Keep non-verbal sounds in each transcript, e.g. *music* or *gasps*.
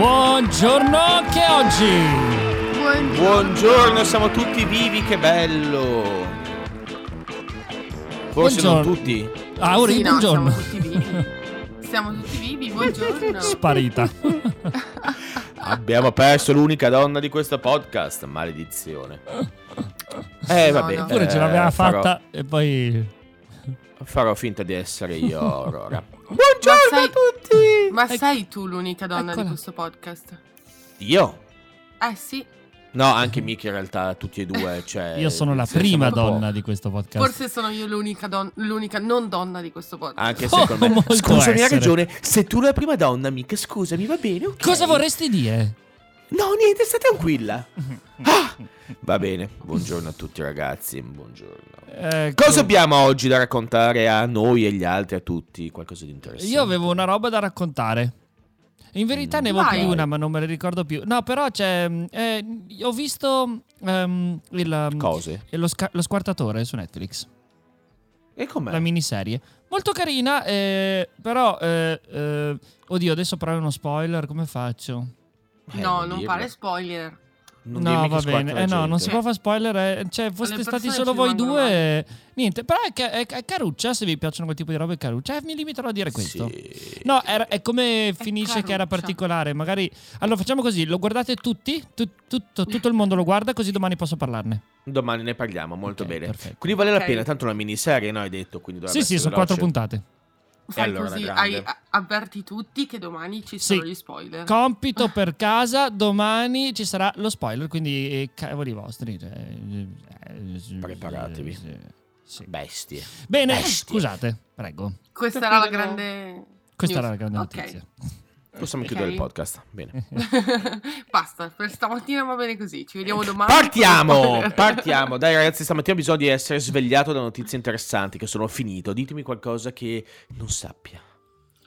Buongiorno anche oggi. Buongiorno. Buongiorno, siamo tutti vivi, che bello. Forse non Buongiorno. tutti. Ah, ora Sì, no, buongiorno. Siamo tutti vivi. Siamo tutti vivi, buongiorno. Sparita. *laughs* Abbiamo perso l'unica donna di questo podcast, maledizione. Eh, No, vabbè. no. Pure ce eh, l'aveva farò- fatta e poi... Farò finta di essere io, Aurora. Buongiorno sei- a tutti. Ma Ecco- sei tu l'unica donna Eccola. di questo podcast? Io? Eh sì, No, anche Mickey in realtà, tutti e due. Cioè, Io sono la prima donna di questo podcast. forse sono io l'unica, don- l'unica non donna di questo podcast. Anche Oh, secondo me. Scusami, hai ragione. Se tu la prima donna, Mick, scusami, va bene. ok. Cosa vorresti dire? No, niente, stai tranquilla. *laughs* Ah, va bene. Buongiorno a tutti, ragazzi. Buongiorno. Ecco, Cosa abbiamo oggi da raccontare a noi e agli altri, a tutti? Qualcosa di interessante. Io avevo una roba da raccontare. In verità ne avevo più una, ma non me la ricordo più. No, però c'è. eh, ho visto ehm, il, ehm, Cose. lo, sca- lo squartatore su Netflix. E com'è? La miniserie. Molto carina, eh, però. eh, eh, oddio, adesso però è uno spoiler. Come faccio? Eh, no, non fare spoiler. Non no, va bene. Eh no, non si può fare spoiler. eh, Cioè, foste stati solo voi due. Niente, però è, è- è caruccia. Se vi piacciono quel tipo di robe, è caruccia. Eh, mi limiterò a dire questo. Sì. No, era- è come finisce che era caruccia. particolare. Magari. Allora facciamo così: lo guardate tutti? Tu- tutto, tutto il mondo lo guarda, così domani posso parlarne. Domani ne parliamo molto Ok, bene. perfetto. Quindi vale Ok. la pena, tanto una miniserie, no? Hai detto. Quindi Sì, sì, sono quattro veloce. puntate. Fai allora, così, hai- avverti tutti che domani ci Sì. sono gli spoiler. Compito *laughs* per casa, domani ci sarà lo spoiler, quindi eh, cavoli vostri. cioè, eh, eh, Preparatevi. sì, sì. Bestie. Bene, Bestie. scusate, prego. Questa era la grande. Questa news. era la grande Ok. notizia. Possiamo Ok. chiudere il podcast. Bene. *laughs* Basta, per stamattina va bene così. Ci vediamo domani. Partiamo! *laughs* Partiamo! Dai ragazzi, stamattina ho bisogno di essere svegliato da notizie interessanti che sono finito. Ditemi qualcosa che non sappia.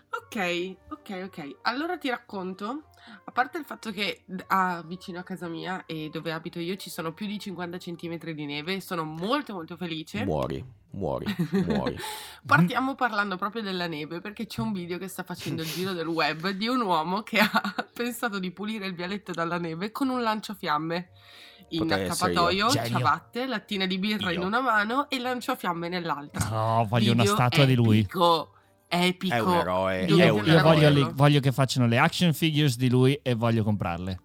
Ok, ok, ok. Allora ti racconto. A parte il fatto che ah, vicino a casa mia e dove abito io ci sono più di 50 cm di neve, sono molto molto felice. Muori, muori, *laughs* muori. Partiamo parlando proprio della neve perché c'è un video che sta facendo il giro del web di un uomo che ha *laughs* pensato di pulire il vialetto dalla neve con un lanciafiamme. In Potrei accappatoio, ciabatte, lattina di birra Io. in una mano e lanciafiamme nell'altra. No, voglio una Video statua di lui. Epico. È un eroe, Dovete è Io, un io voglio, li- voglio che facciano le action figures di lui e voglio comprarle.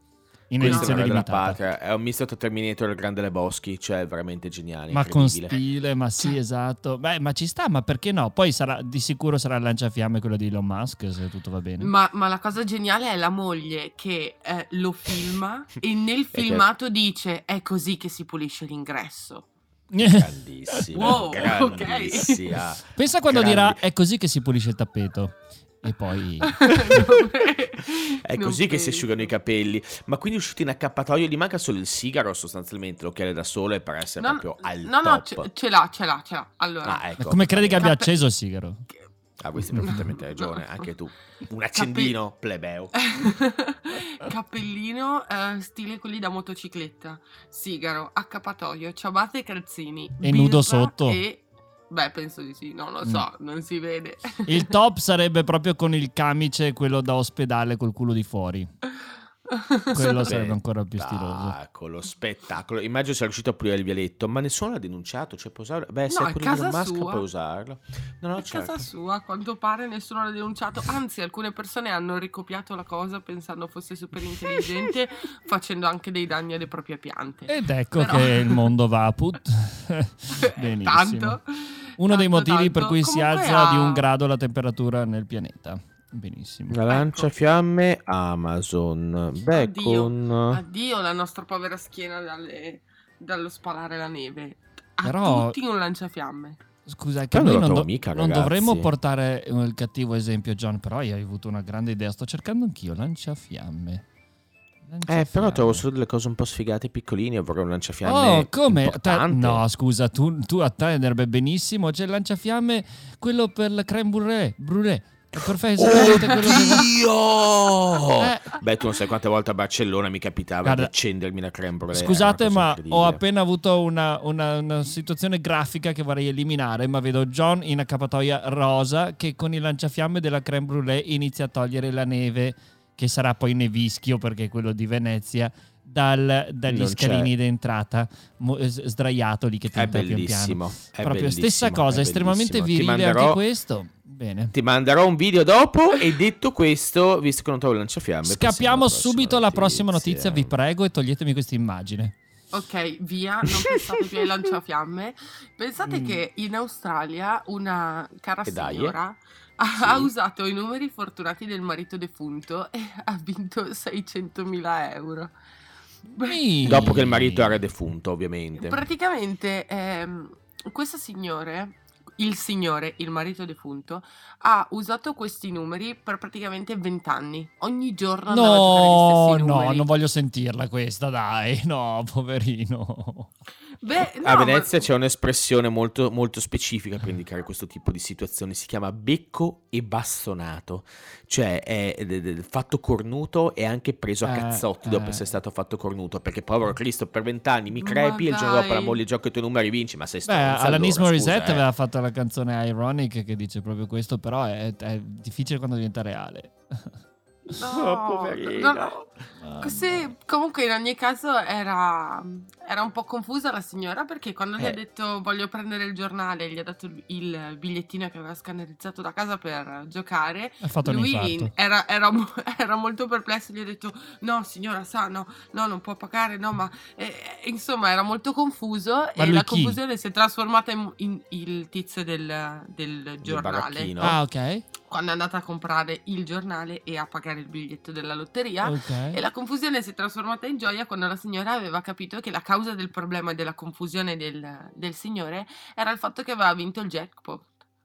In Questo edizione limitata. patria. È un misto tra Terminator e il Grande Lebowski. Cioè, veramente geniale. Ma con stile, ma sì, esatto. Beh, ma ci sta, ma perché no? Poi sarà, di sicuro sarà il lanciafiamme quello di Elon Musk, se tutto va bene. Ma, ma la cosa geniale è la moglie che eh, lo filma *laughs* e nel che- filmato dice è così che si pulisce l'ingresso. *laughs* Grandissima. Wow, grandissima. Pensa quando Grandi. dirà è così che si pulisce il tappeto. E poi... *laughs* È Non così che si asciugano i capelli. Ma quindi uscito in accappatoio gli manca solo il sigaro sostanzialmente, l'occhiale da sole per essere No, proprio al no, no, top. ce, ce l'ha, ce l'ha, ce l'ha. Allora, Ah, ecco. Come credi che abbia acceso il sigaro? Ah, hai perfettamente ragione, anche tu. Un accendino plebeo. *laughs* cappellino eh, stile quelli da motocicletta, sigaro, accappatoio, ciabatte e calzini. E nudo sotto? E... Beh, penso di sì, non lo so, non si vede. Il top *laughs* sarebbe proprio con il camice, quello da ospedale col culo di fuori. *laughs* Quello sarebbe ancora più stiloso. Spettacolo, spettacolo. Immagino sia riuscito a pulire il vialetto, ma nessuno l'ha denunciato. Cioè, può usarlo? Beh, se No, è è casa Musk sua. puoi usarlo. No, no, A certo. casa sua, a quanto pare, nessuno l'ha denunciato. Anzi, alcune persone hanno ricopiato la cosa pensando fosse super intelligente, *laughs* facendo anche dei danni alle proprie piante. Ed ecco Però- che il mondo va a put. *laughs* Benissimo. Tanto. Uno dei tanto, motivi per tanto. cui si Comunque alza ha- di un grado la temperatura nel pianeta. Benissimo. La lanciafiamme Amazon. Beh, Addio. con... Addio la nostra povera schiena dalle- dallo spalare la neve. A Però- tutti un lanciafiamme. Scusa, che Però noi non do- mica, non dovremmo portare eh, il cattivo esempio, John, però hai avuto una grande idea. Sto cercando anch'io, lanciafiamme. Eh, Lanciafiamme. però trovo solo delle cose un po' sfigate piccoline, vorrei un lanciafiamme Oh, come? Importante. no, scusa, tu, tu a te andrebbe benissimo. C'è il lanciafiamme, quello per la creme brulee. brulee. È perfetto, esattamente quello che va- Oddio! Eh. Beh, tu non sai quante volte a Barcellona mi capitava Guarda, di accendermi la creme brulee. Scusate, ma ho appena avuto una, una- una situazione grafica che vorrei eliminare. Ma vedo John in accappatoia rosa che con il lanciafiamme della creme brulee inizia a togliere la neve, che sarà poi nevischio perché è quello di Venezia, dal- dagli Non scalini c'è. d'entrata, mo- s- sdraiato lì che È pian piano. bellissimo. È Proprio bellissimo, stessa cosa, è estremamente bellissimo. Ti virile manderò- anche questo. Bene. Ti manderò un video dopo e detto questo, visto che non trovo il lanciafiamme. Scappiamo subito alla prossima notizia, vi prego, e toglietemi questa immagine. Ok, via, non pensate più ai lanciafiamme. Pensate Mm. che in Australia una cara E dai, signora ha, Sì. ha usato i numeri fortunati del marito defunto e ha vinto 600.000 euro. Dopo che il marito era defunto, ovviamente. Praticamente ehm, questo signore, il signore, il marito defunto, ha usato questi numeri per praticamente 20 anni. Ogni giorno andava a No, giocare gli stessi no, non voglio sentirla questa, dai. *laughs* No, poverino. Beh, no, A ma- Venezia c'è un'espressione molto, molto specifica per indicare questo tipo di situazioni, si chiama becco e bastonato, cioè è d- d- fatto cornuto e anche preso a Eh, cazzotti dopo eh. essere stato fatto cornuto, perché povero Cristo per vent'anni mi Ma crepi e il giorno dopo la moglie gioca i tuoi numeri vinci, ma sei Beh, stronzo Alanis allora, scusa, eh. aveva fatto la canzone Ironic che dice proprio questo, però è, è difficile quando diventa reale. *laughs* No, *laughs* Oh, poverino. no, Sì, comunque in ogni caso era, era un po' confusa la signora perché quando gli ha Eh. detto voglio prendere il giornale, gli ha dato il- bigliettino che aveva scannerizzato da casa per giocare, Ha fatto un lui era, era *laughs* era molto perplesso, gli ha detto no signora sa no, no non può pagare, no ma eh, insomma era molto confuso Ma e la chi? confusione si è trasformata in, in il tizio del, del giornale. Ah, ok. Quando è andata a comprare il giornale e a pagare il biglietto della lotteria. Ok. E la confusione si è trasformata in gioia quando la signora aveva capito che la causa del problema e della confusione del, del signore era il fatto che aveva vinto il jackpot.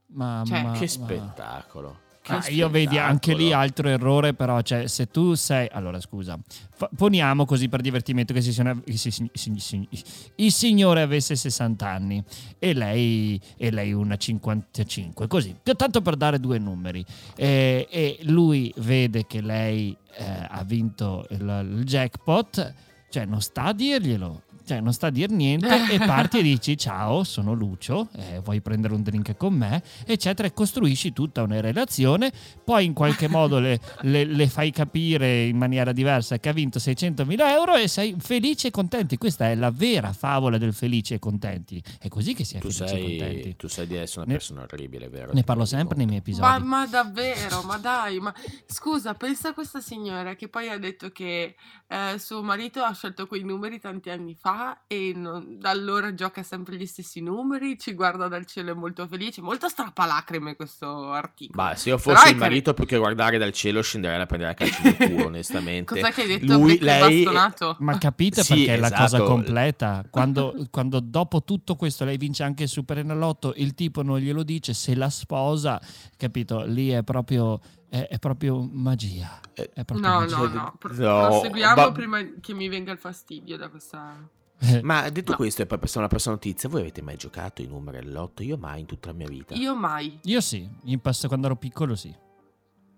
Ma, Cioè, Che ma- spettacolo. Che Ah, io vedi anche lì altro errore, però, cioè, se tu sei. Allora, scusa, fa- poniamo così per divertimento che si si- si- si- il signore avesse 60 anni e lei, e lei una 55, così, tanto per dare due numeri. E, e lui vede che lei eh, ha vinto il, il jackpot, cioè non sta a dirglielo. Cioè, non sta a dir niente e *laughs* parti e dici ciao, sono Lucio, eh, vuoi prendere un drink con me, eccetera, e costruisci tutta una relazione, poi in qualche *laughs* modo le, le- le fai capire in maniera diversa che ha vinto 600.000 euro e sei felice e contenti. Questa è la vera favola del felice e contenti. È così che si è Tu felici e sei, contenti. tu sai di essere una Ne- persona orribile, vero? Ne parlo sempre nei miei Ma, episodi. ma davvero, ma dai, ma scusa, pensa a questa signora che poi ha detto che eh, suo marito ha scelto quei numeri tanti anni fa e non- da allora gioca sempre gli stessi numeri, ci guarda dal cielo è molto felice, molto strappalacrime questo articolo. Ma se io Però fossi è il marito più che guardare dal cielo scenderei a prendere a calci nel culo, *laughs* onestamente. Cos'è che hai detto? Lui, lei- bastonato? Ma capite Sì, perché è la cosa esatto. completa? Quando, *laughs* quando dopo tutto questo lei vince anche il Super Enalotto, il tipo non glielo dice, se la sposa, capito? Lì è proprio, è, è proprio magia. È proprio No, magia. no, no, No, proseguiamo ma- prima che mi venga il fastidio da questa... *laughs* Ma detto No. questo, e poi passiamo alla prossima notizia. Voi avete mai giocato i numeri all'otto? Io mai in tutta la mia vita. Io mai. Io sì, in passato quando ero piccolo sì.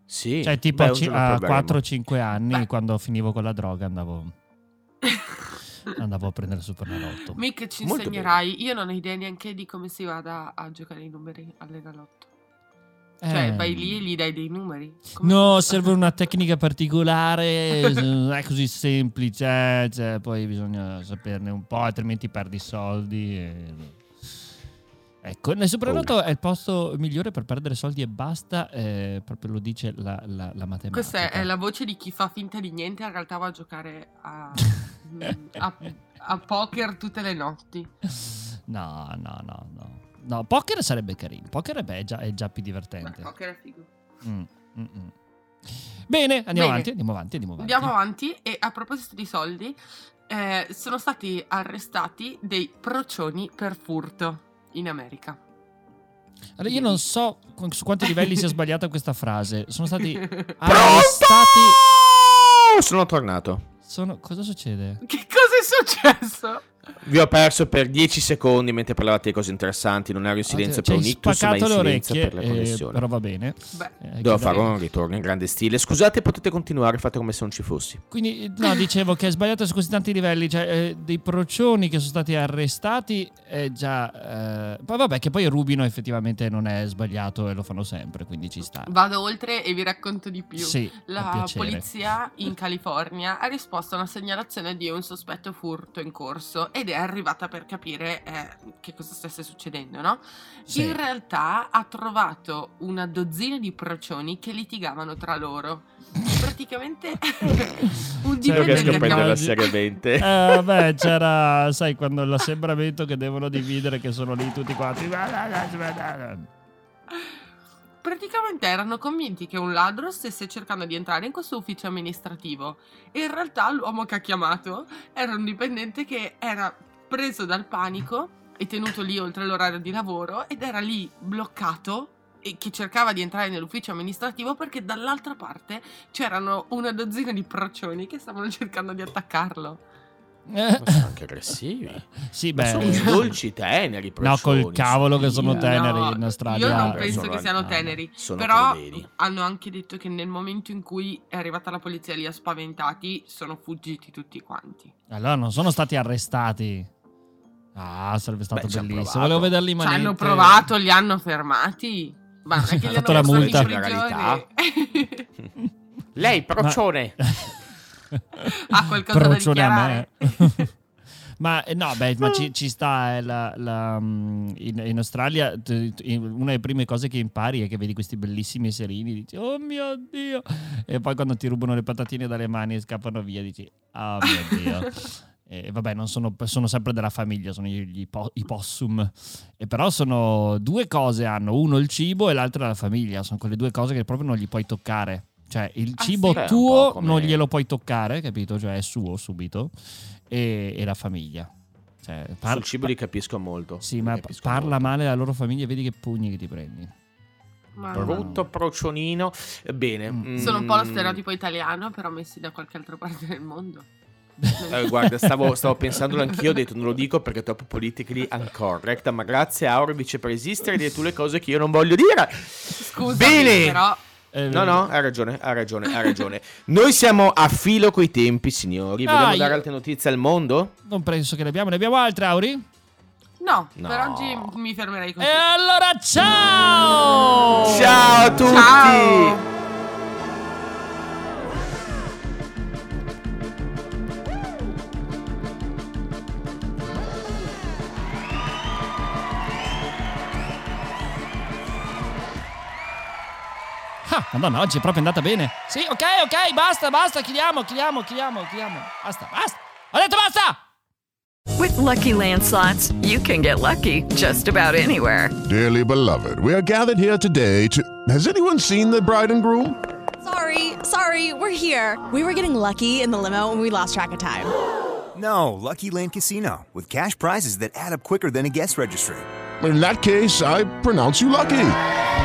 Sì. Cioè tipo Beh, giorno a proveremo. 4-5 anni, Beh. quando finivo con la droga, andavo, *laughs* andavo a prendere il Super Enalotto. Mick, ci Molto insegnerai. Io non ho idea neanche di come si vada a giocare i numeri all'enalotto. Cioè, Eh, vai lì e gli dai dei numeri. Come No, serve una tecnica particolare, *laughs* non è così semplice, cioè, poi bisogna saperne un po', altrimenti perdi soldi. e- Ecco, nel Superenalotto è il posto migliore per perdere soldi e basta, eh, proprio lo dice la, la, la matematica. Questa è la voce di chi fa finta di niente, in realtà va a giocare a, *laughs* a- a poker tutte le notti. No, no, no, no. No, poker sarebbe carino, poker è, beh, è, già, è già più Beh, divertente. poker è figo. Mm, mm, mm. Bene, andiamo Bene. avanti, andiamo avanti, andiamo avanti. Andiamo avanti e a proposito di soldi, eh, sono stati arrestati dei procioni per furto in America. Allora, io non so su quanti livelli sia *laughs* sbagliata questa frase. Sono stati *laughs* arrestati. Sono tornato. Sono... Cosa succede? Che cosa è successo? Vi ho perso per 10 secondi mentre parlavate di cose interessanti. Non ero in silenzio Ci per un ictus, ma in silenzio orecchie, per la eh, connessione. però va bene. Beh, Eh, Devo fare un ritorno in grande stile. Scusate, potete continuare, fate come se non ci fossi. Quindi, no, dicevo che è sbagliato su così tanti livelli. Cioè, eh, dei procioni che sono stati arrestati è già. eh, poi vabbè, che poi rubino effettivamente non è sbagliato e lo fanno sempre, quindi ci sta. vado oltre e vi racconto di più. Sì, La polizia in California ha risposto a una segnalazione di un sospetto furto in corso ed è arrivata per capire eh, che cosa stesse succedendo, no? Sì. In realtà ha trovato una dozzina di procioni che litigavano tra loro. *laughs* Praticamente *laughs* un Cioè, dipendente riesco a prenderla a seriamente. Eh, vabbè, c'era, sai, quando l'assembramento che devono dividere, che sono lì tutti quanti. Praticamente erano convinti che un ladro stesse cercando di entrare in questo ufficio amministrativo e in realtà l'uomo che ha chiamato era un dipendente che era preso dal panico e tenuto lì oltre l'orario di lavoro ed era lì bloccato e che cercava di entrare nell'ufficio amministrativo perché dall'altra parte c'erano una dozzina di procioni che stavano cercando di attaccarlo. Ma sono anche aggressivi. Sì, Ma beh. sono dolci, teneri. No, col cavolo che sono teneri No, in Australia. Io non penso sono- che siano no, teneri. sono Però crudeli. hanno anche detto che nel momento in cui è arrivata la polizia lì a spaventati, sono fuggiti tutti quanti. Allora non sono stati arrestati. Ah, sarebbe stato Beh, bellissimo. Volevo vederli in Ci hanno provato, li hanno fermati. Ma non è *laughs* che Ha li fatto hanno la multa. Lei, procione. *laughs* ha qualcosa da Procione a dichiarare. me. *laughs* ma eh, no, beh, ma ci, ci sta eh, la- la, mm, in, in Australia. una delle prime cose che impari è che vedi questi bellissimi serini. Dici, oh mio dio! E poi quando ti rubano le patatine dalle mani e scappano via, dici, oh mio dio. *laughs* E vabbè, non sono, sono sempre della famiglia, sono gli, po- i possum. E però sono due cose hanno, uno il cibo e l'altra la famiglia. Sono quelle due cose che proprio non gli puoi toccare. Cioè, il Ah, cibo sì? Tuo come- non glielo puoi toccare, capito? Cioè, è suo subito. E, e la famiglia. Cioè, par- Sul cibo li capisco molto. Sì, li ma parla molto. male alla loro famiglia e vedi che pugni che ti prendi. Ma- Brutto procionino. Bene. Mm. Sono un po' lo mm, stereotipo italiano, però messi da qualche altra parte del mondo. *laughs* eh, guarda, stavo, stavo pensandolo anch'io, ho detto non lo dico perché è troppo politically uncorrect, ma grazie a Aurovic per esistere, dire tu le cose che io non voglio dire. Scusa, Bene. però Eh, No, no, hai ragione, hai ragione, hai ragione. Noi siamo a filo coi tempi, signori. Vogliamo Ah, dare io- altre notizie al mondo? Non penso che ne abbiamo. Ne abbiamo altre, Auri? no, No. per oggi mi fermerei così. E allora, ciao! Ciao a tutti! Ciao! Ah, madonna, oggi è proprio andata bene. Sì, ok, ok, basta, basta, chiudiamo, chiudiamo, chiudiamo, chiudiamo. Basta, basta. Ho detto basta! With Lucky Land slots, you can get lucky just about anywhere. Dearly beloved, we are gathered here today to. Has anyone seen the bride and groom? Sorry, sorry, we're here. We were getting lucky in the limo and we lost track of time. *gasps* No, Lucky Land Casino, with cash prizes that add up quicker than a guest registry. In that case, I pronounce you lucky.